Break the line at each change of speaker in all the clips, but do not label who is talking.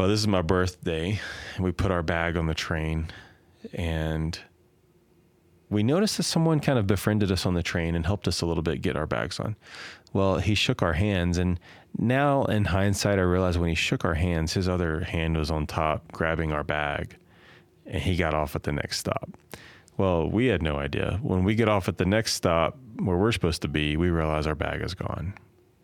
Well, this is my birthday. and We put our bag on the train, and we noticed that someone kind of befriended us on the train and helped us a little bit get our bags on. Well, he shook our hands, and now in hindsight, I realize when he shook our hands, his other hand was on top, grabbing our bag, and he got off at the next stop. Well, we had no idea. When we get off at the next stop where we're supposed to be, we realize our bag is gone.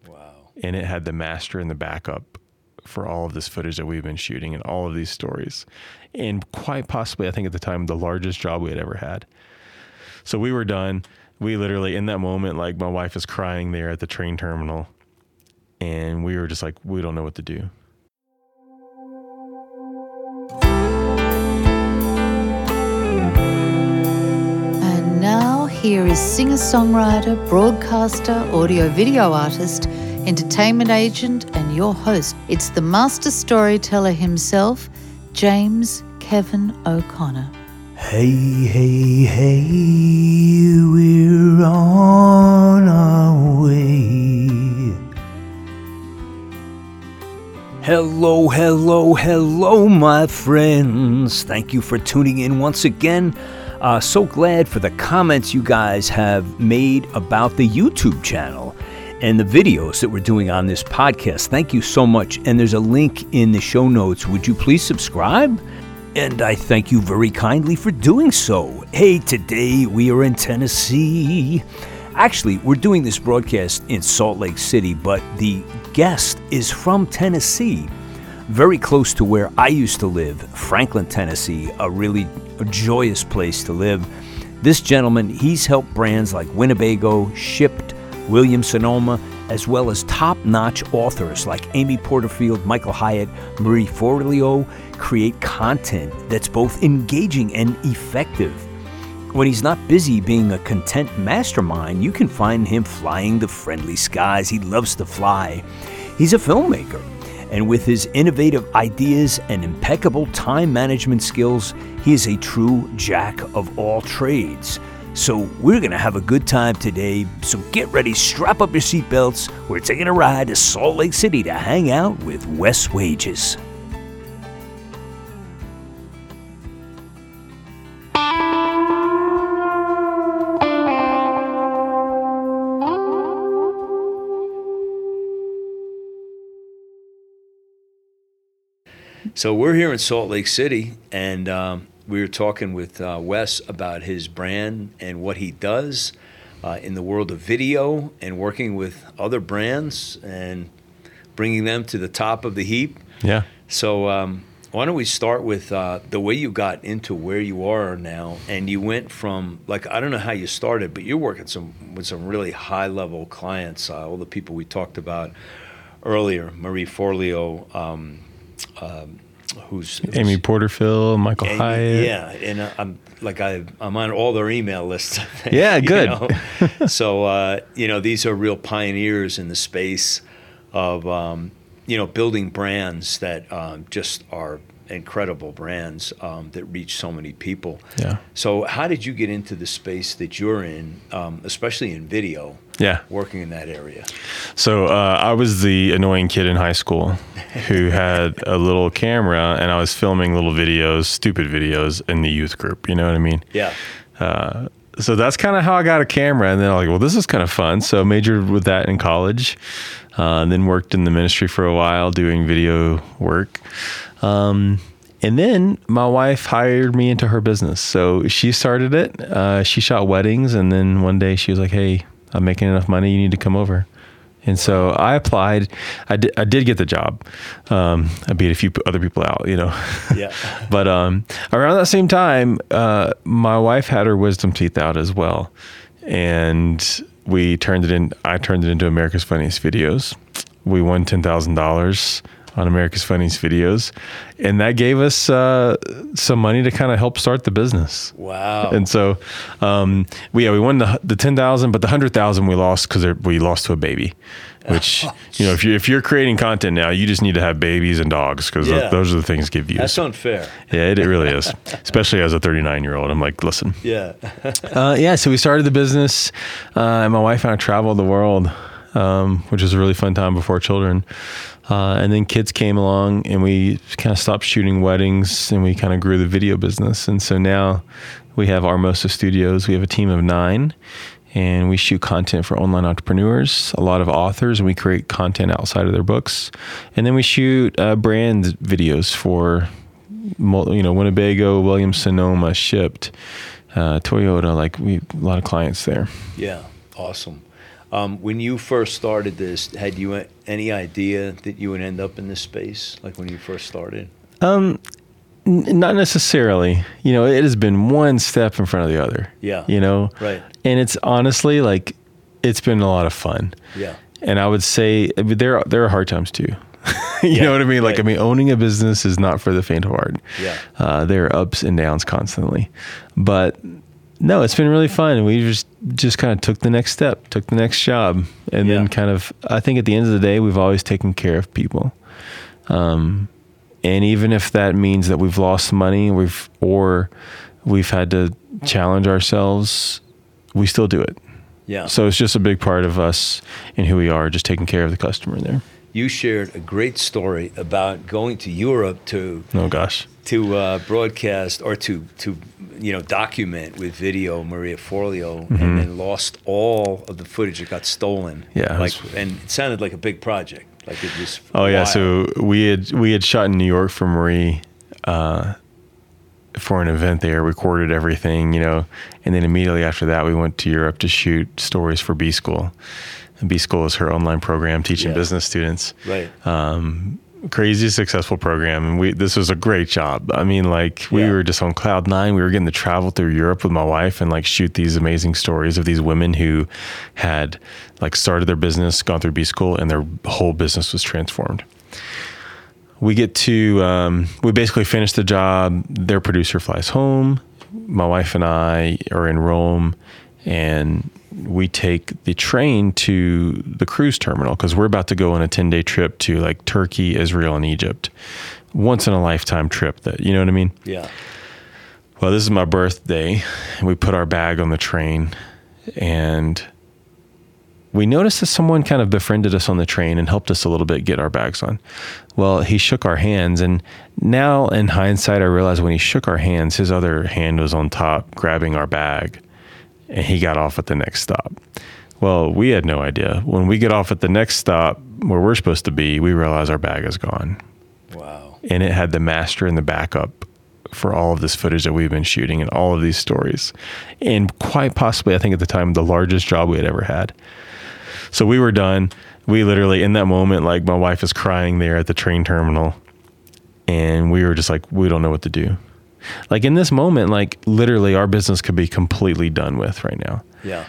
Wow.
And it had the master and the backup for all of this footage that we've been shooting and all of these stories. And quite possibly, I think at the time, the largest job we had ever had. So we were done. We literally, in that moment, like my wife is crying there at the train terminal. And we were just like, we don't know what to do.
And now, here is singer songwriter, broadcaster, audio video artist, entertainment agent, and your host. It's the master storyteller himself, James Kevin O'Connor.
Hey, hey, hey, we're on our way. Hello, hello, hello, my friends. Thank you for tuning in once again. Uh, so glad for the comments you guys have made about the YouTube channel and the videos that we're doing on this podcast. Thank you so much. And there's a link in the show notes. Would you please subscribe? And I thank you very kindly for doing so. Hey, today we are in Tennessee. Actually, we're doing this broadcast in Salt Lake City, but the guest is from Tennessee, very close to where I used to live, Franklin, Tennessee, a really joyous place to live. This gentleman, he's helped brands like Winnebago, Shipt, Williams Sonoma, as well as top notch authors like Amy Porterfield, Michael Hyatt, Marie Forleo create content that's both engaging and effective. When he's not busy being a content mastermind, you can find him flying the friendly skies. He loves to fly. He's a filmmaker, and with his innovative ideas and impeccable time management skills, he is a true jack of all trades. So, we're going to have a good time today. So, get ready, strap up your seatbelts. We're taking a ride to Salt Lake City to hang out with Wes Wages. So we're here in Salt Lake City, and um, we were talking with uh, Wes about his brand and what he does uh, in the world of video and working with other brands and bringing them to the top of the heap.
Yeah.
So um, why don't we start with uh, the way you got into where you are now, and you went from like I don't know how you started, but you're working some with some really high level clients. Uh, all the people we talked about earlier, Marie Forleo. Um, um, who's, who's
Amy Porterfield, Michael
Amy-
Hyatt.
Yeah, and uh, I'm like I I'm on all their email lists.
Yeah, good.
know? so uh, you know these are real pioneers in the space of um, you know building brands that um, just are incredible brands um, that reach so many people.
Yeah.
So how did you get into the space that you're in, um, especially in video,
Yeah.
working in that area?
So uh, I was the annoying kid in high school who had a little camera and I was filming little videos, stupid videos in the youth group. You know what I mean?
Yeah.
Uh, so that's kind of how I got a camera. And then I'm like, well, this is kind of fun. So I majored with that in college, uh, and then worked in the ministry for a while doing video work. Um, and then my wife hired me into her business. So she started it. Uh, she shot weddings. And then one day she was like, hey, I'm making enough money. You need to come over. And so I applied. I did, I did get the job. Um, I beat a few other people out, you know.
Yeah.
but um, around that same time, uh, my wife had her wisdom teeth out as well, and we turned it in. I turned it into America's Funniest Videos. We won ten thousand dollars on America's Funniest Videos, and that gave us uh, some money to kind of help start the business.
Wow.
And so, um, we yeah we won the the ten thousand, but the hundred thousand we lost because we lost to a baby. Which you know, if you if you're creating content now, you just need to have babies and dogs because
Yeah.
those are the things give views.
That's unfair.
Yeah, it, it really is. Especially as a 39 year old. I'm like, listen.
Yeah.
Uh, yeah, so we started the business, uh, and my wife and I traveled the world, um, which was a really fun time before children. Uh, and then kids came along and we kind of stopped shooting weddings and we kind of grew the video business. And so now we have Armosa Studios. We have a team of nine and we shoot content for online entrepreneurs, a lot of authors, and we create content outside of their books. And then we shoot uh, brand videos for, you know, Winnebago, Williams Sonoma, Shipt, uh, Toyota. Like we, a lot of clients there.
Yeah, awesome. Um, when you first started this, had you any idea that you would end up in this space? Like when you first started?
Um, n- not necessarily. You know, it has been one step in front of the other.
Yeah.
You know.
Right.
And it's honestly like, it's been a lot of fun.
Yeah.
And I would say I mean, there there are hard times too. you yeah, know what I mean? Like, right. I mean, owning a business is not for the faint of heart.
Yeah.
Uh, there are ups and downs constantly, but no, it's been really fun. We just just kind of took the next step, took the next job, and yeah. then kind of. I think at the end of the day, we've always taken care of people. Um, and even if that means that we've lost money, we've or we've had to challenge ourselves, we still do it.
Yeah.
So it's just a big part of us and who we are, just taking care of the customer there.
You shared a great story about going to Europe to.
Oh gosh.
To uh, broadcast or to to you know, document with video Maria Forleo, mm-hmm. and then lost all of the footage that got stolen.
Yeah,
like, and it sounded like a big project. Like it was.
Oh yeah, so we had we had shot in New York for Marie. Uh, for an event there, recorded everything, you know, and then immediately after that, we went to Europe to shoot stories for B School. And B School is her online program teaching yeah. business students.
Right.
Um, crazy successful program. And we this was a great job. I mean like we yeah. were just on cloud nine. We were getting to travel through europe with my wife and like shoot these amazing stories of these women who had like started their business gone through b school and their whole business was transformed. We get to um, we basically finish the job. Their producer flies home. My wife and i are in rome and we take the train to the cruise terminal because we're about to go on a 10 day trip to like Turkey, Israel, and Egypt. Once in a lifetime trip that, you know what I mean?
Yeah.
Well, this is my birthday. And we put our bag on the train and we noticed that someone kind of befriended us on the train and helped us a little bit get our bags on. Well, he shook our hands. And now in hindsight, I realize when he shook our hands, his other hand was on top grabbing our bag and he got off at the next stop. Well, we had no idea. When we get off at the next stop where we're supposed to be, we realize our bag is gone.
Wow.
And it had the master and the backup for all of this footage that we've been shooting and all of these stories. And quite possibly, I think at the time, the largest job we had ever had. So we were done. We literally, in that moment, like my wife is crying there at the train terminal. And we were just like, we don't know what to do. Like in this moment, like literally our business could be completely done with right now.
Yeah.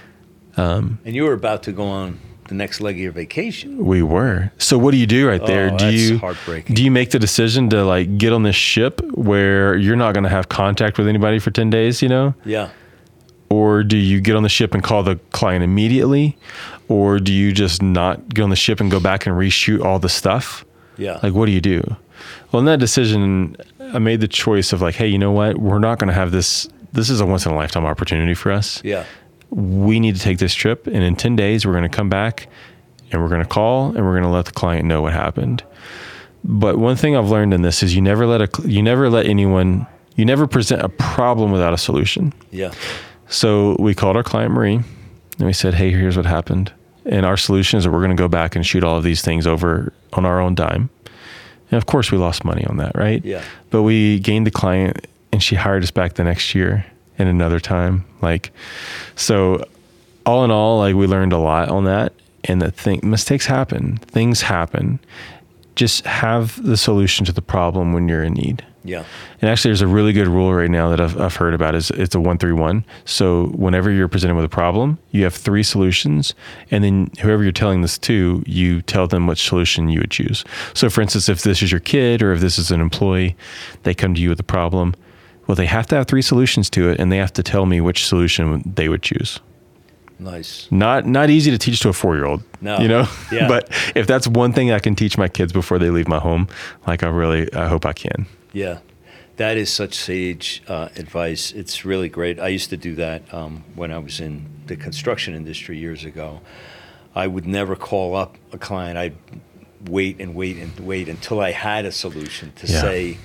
Um, and you were about to go on the next leg of your vacation.
We were. So what do you do right there?
Oh,
do you
heartbreaking.
do you make the decision to like get on this ship where you're not going to have contact with anybody for 10 days, you know?
Yeah.
Or do you get on the ship and call the client immediately? Or do you just not get on the ship and go back and reshoot all the stuff?
Yeah.
Like what do you do? Well, in that decision, I made the choice of like, hey, you know what? We're not going to have this. This is a once in a lifetime opportunity for us.
Yeah.
We need to take this trip, and in ten days, we're going to come back, and we're going to call, and we're going to let the client know what happened. But one thing I've learned in this is you never let a you never let anyone you never present a problem without a solution.
Yeah.
So we called our client Marie, and we said, hey, here's what happened. And our solution is that we're going to go back and shoot all of these things over on our own dime. And of course, we lost money on that, right?
Yeah.
But we gained the client, and she hired us back the next year and another time. Like, so all in all, like we learned a lot on that. And the thing, mistakes happen, things happen. Just have the solution to the problem when you're in need.
Yeah.
And actually, there's a really good rule right now that I've, I've heard about. Is it's a one three one. So whenever you're presented with a problem, you have three solutions, and then whoever you're telling this to, you tell them which solution you would choose. So, for instance, if this is your kid or if this is an employee, they come to you with a problem. Well, they have to have three solutions to it, and they have to tell me which solution they would choose.
Nice.
Not not easy to teach to a four year old.
No.
You know?
Yeah.
but if that's one thing I can teach my kids before they leave my home, like I really I hope I can.
Yeah, that is such sage uh, advice. It's really great. I used to do that um, when I was in the construction industry years ago. I would never call up a client. I'd wait and wait and wait until I had a solution to
Yeah.
say,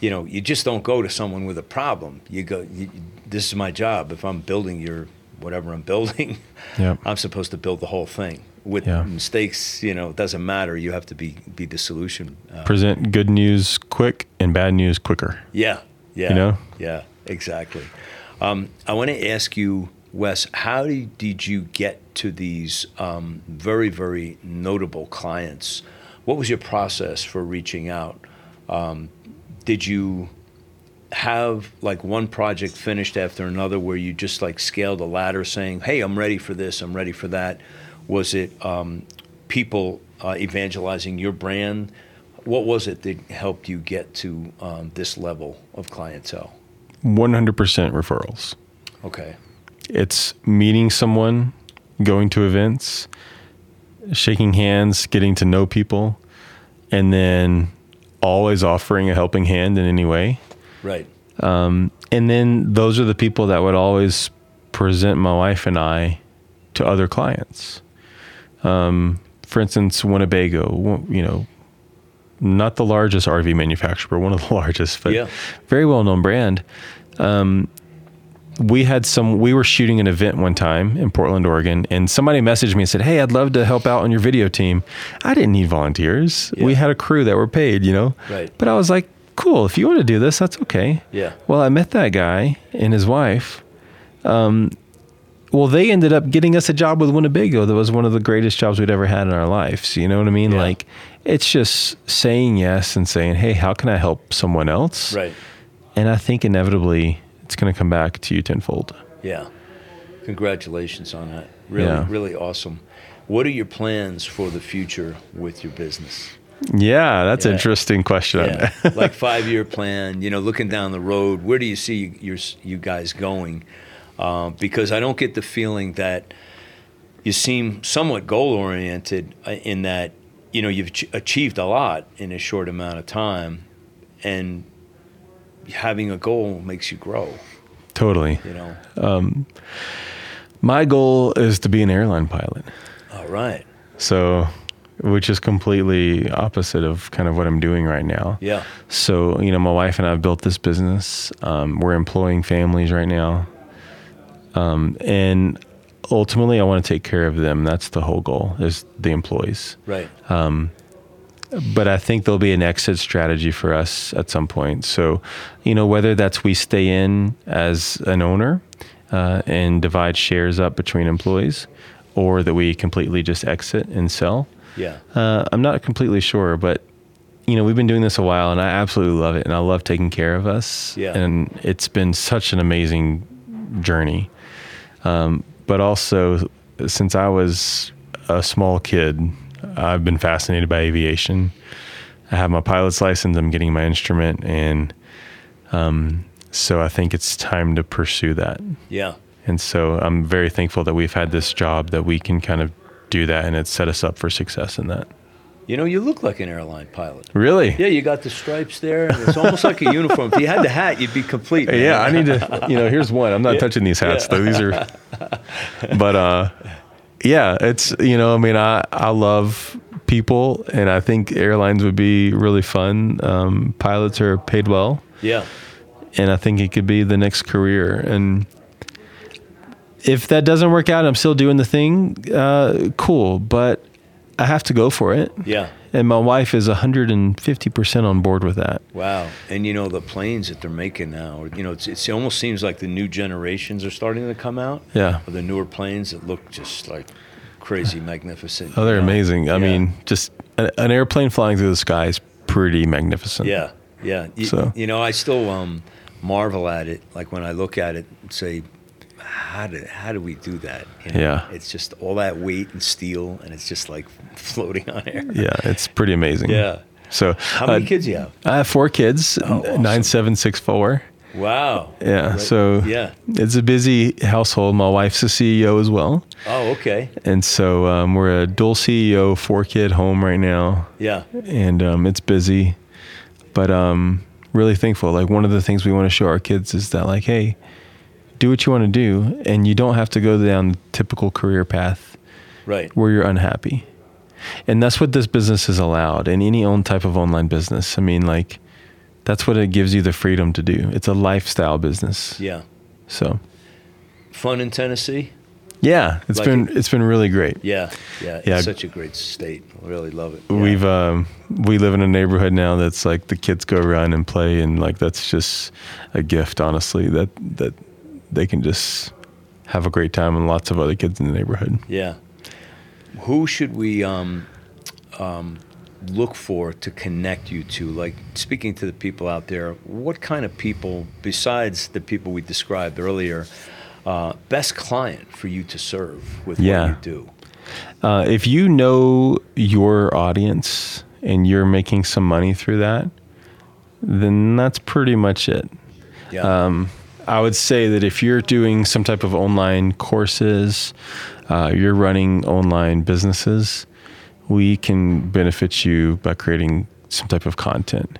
you know, you just don't go to someone with a problem. You go, you, this is my job. If I'm building your whatever I'm building. I'm supposed to build the whole thing. With
Yeah.
mistakes, you know, it doesn't matter. You have to be be the solution. Uh,
Present good news quick and bad news quicker.
yeah, yeah,
You know?
yeah, exactly. Um, I want to ask you, Wes, how did, did you get to these um, very, very notable clients? What was your process for reaching out? Um, did you have like one project finished after another where you just like scaled a ladder saying, hey, I'm ready for this, I'm ready for that? Was it um, people uh, evangelizing your brand? What was it that helped you get to um, this level of clientele?
100% referrals.
Okay.
It's meeting someone, going to events, shaking hands, getting to know people, and then always offering a helping hand in any way.
Right.
Um, and then those are the people that would always present my wife and I to other clients. Um, for instance, Winnebago, you know, not the largest RV manufacturer, but one of the largest, but
Yeah.
very well known brand. Um, we had some, we were shooting an event one time in Portland, Oregon, and somebody messaged me and said, Hey, I'd love to help out on your video team. I didn't need volunteers. We had a crew that were paid, you know?
Right.
But I was like, cool, if you want to do this, that's okay.
Yeah.
Well, I met that guy and his wife. Um, well, they ended up getting us a job with Winnebago. That was one of the greatest jobs we'd ever had in our lives. You know what I mean?
Yeah.
Like, it's just saying yes and saying, hey, how can I help someone else?
Right.
And I think inevitably it's going to come back to you tenfold.
Yeah. Congratulations on that. Really,
Yeah.
really awesome. What are your plans for the future with your business?
Yeah, that's an interesting question.
Yeah. like five year plan, you know, looking down the road, where do you see your, you guys going? Uh, because I don't get the feeling that you seem somewhat goal oriented in that, you know, you've ach- achieved a lot in a short amount of time and having a goal makes you grow,
totally.
you know?
My goal is to be an airline pilot.
All right.
So, which is completely opposite of kind of what I'm doing right now.
Yeah.
So, you know, my wife and I have built this business. Um, we're employing families right now. Um, and ultimately, I want to take care of them. That's the whole goal is the employees.
Right.
But I think there'll be an exit strategy for us at some point. So, you know, whether that's we stay in as an owner uh, and divide shares up between employees or that we completely just exit and sell.
Yeah.
Uh, I'm not completely sure, but you know, we've been doing this a while, and I absolutely love it, and I love taking care of us.
Yeah.
And it's been such an amazing journey. Um, but also, since I was a small kid, I've been fascinated by aviation. I have my pilot's license. I'm getting my instrument, and um, so I think it's time to pursue that.
Yeah.
And so I'm very thankful that we've had this job that we can kind of do that, and it's set us up for success in that.
You know, you look like an airline pilot.
Really?
Yeah, you got the stripes there. And it's almost like a uniform. If you had the hat, you'd be complete. man.
Yeah, I need to. You know, here's one. I'm not touching these hats though. These are. But uh, yeah, it's you know, I mean, I I love people, and I think airlines would be really fun. Um, pilots are paid well,
Yeah.
and I think it could be the next career. And if that doesn't work out, I'm still doing the thing. Uh, cool, but I have to go for it.
Yeah.
And my wife is 150% on board with that.
Wow. And you know the planes that they're making now. You know, it almost seems like the new generations are starting to come out.
Yeah.
Of the newer planes that look just like crazy magnificent.
Oh, they're
know?
amazing. I
Yeah.
mean, just a, an airplane flying through the sky is pretty magnificent.
Yeah. Yeah. You,
So-
you know, I still um, marvel at it. Like when I look at it say, how did how do we do that? You know,
Yeah.
It's just all that weight and steel, and it's just like floating on air.
Yeah, it's pretty amazing.
Yeah.
So,
How many
uh,
kids do you have?
I have four kids,
Oh, awesome.
nine, seven, six, four.
Wow.
Yeah.
Right.
So
Yeah.
it's a busy household. My wife's a CEO as well,
Oh, okay.
and so um, we're a dual CEO, four kid home right now,
Yeah.
and um, it's busy, but um, really thankful. Like one of the things we want to show our kids is that like, hey, do what you want to do, and you don't have to go down the typical career path
Right.
where you're unhappy. And that's what this business is allowed in any own type of online business. I mean, like, that's what it gives you the freedom to do. It's a lifestyle business.
Yeah.
So,
Fun in Tennessee?
yeah, it's
Like
been
it-
it's been really great.
Yeah. Yeah.
Yeah.
It's such a great state. I really love it. Yeah.
We've um, we live in a neighborhood now that's like the kids go around and play, and like that's just a gift, honestly. That that they can just have a great time, and lots of other kids in the neighborhood.
Yeah. Who should we um, um, look for to connect you to? Like speaking to the people out there, what kind of people, besides the people we described earlier, uh, best client for you to serve with
Yeah.
what you do?
Uh, if you know your audience and you're making some money through that, then that's pretty much it.
Yeah.
Um, I would say that if you're doing some type of online courses, uh, you're running online businesses, we can benefit you by creating some type of content.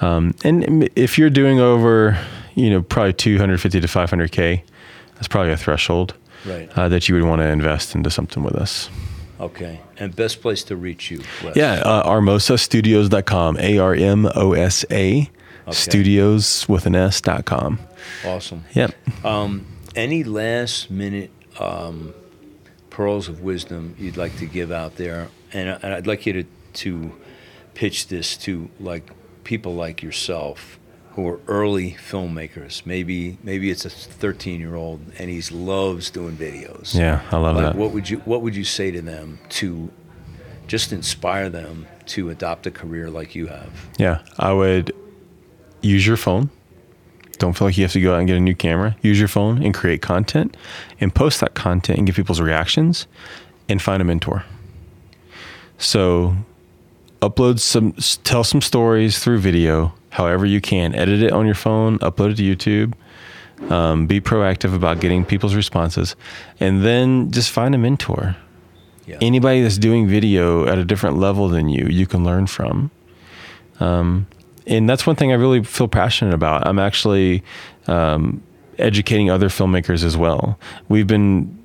Um, and if you're doing over, you know, probably 250 to 500k, that's probably a threshold
right.
uh, that you would want to invest into something with us.
okay. And best place to reach you? Wes?
Yeah, uh, armosastudios.com, A R M O S A, studios with an S.com.
Awesome.
Yep.
Um, any last minute um, pearls of wisdom you'd like to give out there? And, and I'd like you to, to pitch this to like people like yourself who are early filmmakers. Maybe maybe it's a 13 year old and he loves doing videos.
Yeah, I love
Like,
that.
what would you what would you say to them to just inspire them to adopt a career like you have?
Yeah, I would use your phone. Don't feel like you have to go out and get a new camera. Use your phone and create content and post that content and get people's reactions and find a mentor. So upload some tell some stories through video however you can. Edit it on your phone, upload it to YouTube. Um, be proactive about getting people's responses and then just find a mentor
Yeah.
anybody that's doing video at a different level than you, you can learn from. Um, and that's one thing I really feel passionate about. I'm actually um, educating other filmmakers as well. We've been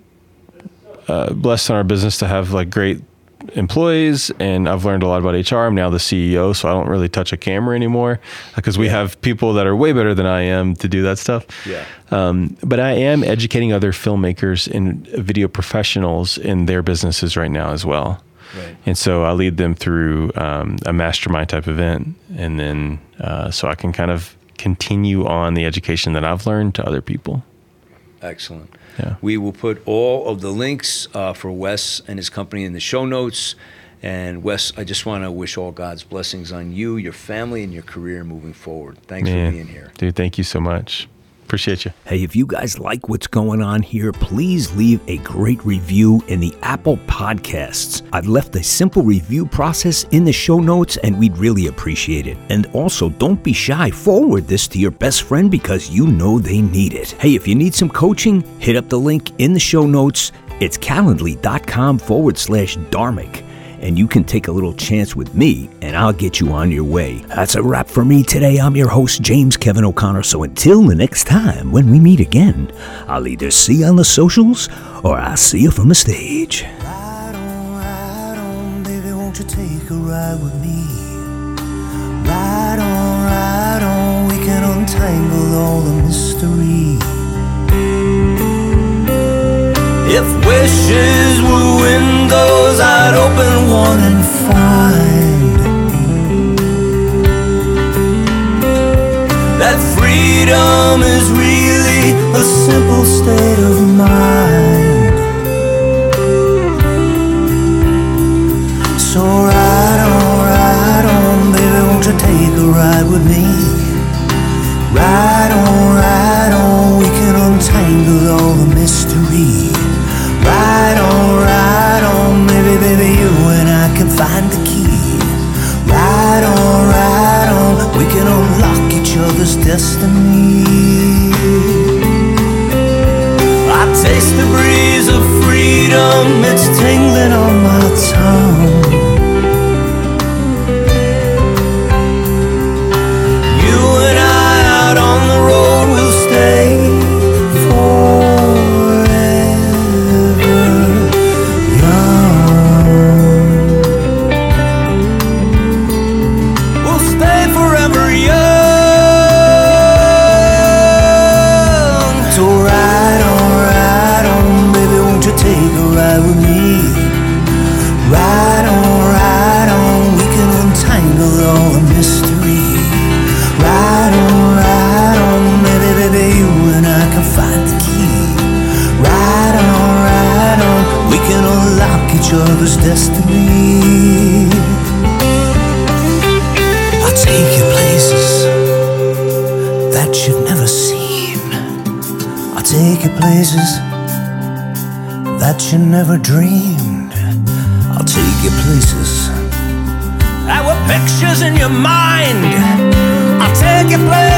uh, blessed in our business to have like great employees, and I've learned a lot about HR. I'm now the CEO, so I don't really touch a camera anymore because we have people that are way better than I am to do that stuff.
Yeah.
Um, but I am educating other filmmakers and video professionals in their businesses right now as well.
Right.
And so I lead them through um, a mastermind type event, and then uh, so I can kind of continue on the education that I've learned to other people.
Excellent.
Yeah.
We will put all of the links uh, for Wes and his company in the show notes. And Wes, I just want to wish all God's blessings on you, your family, and your career moving forward. Thanks
Man,
for being here.
dude. Thank you so much. Appreciate you.
Hey, if you guys like what's going on here, please leave a great review in the Apple Podcasts. I've left a simple review process in the show notes, and we'd really appreciate it. And also, don't be shy. Forward this to your best friend because you know they need it. Hey, if you need some coaching, hit up the link in the show notes. It's calendly.com forward slash dharmic and you can take a little chance with me, and I'll get you on your way. That's a wrap for me today. I'm your host, James Kevin O'Connor. So until the next time when we meet again, I'll either see you on the socials or I'll see you from the stage.
Ride on, ride on, baby, won't you take a ride with me? Ride on, ride on, we can untangle all the mystery. If wishes were windows, freedom is really a simple state of mind. So ride on, ride on, baby, won't you take a ride with me? Ride on, ride on, we can untangle all the mystery. Ride on, ride on, maybe, baby, you and I can find the key. Ride on, ride on, we can other's destiny. I taste the breeze of freedom, it's tingling on my tongue. In your mind. I'll take you places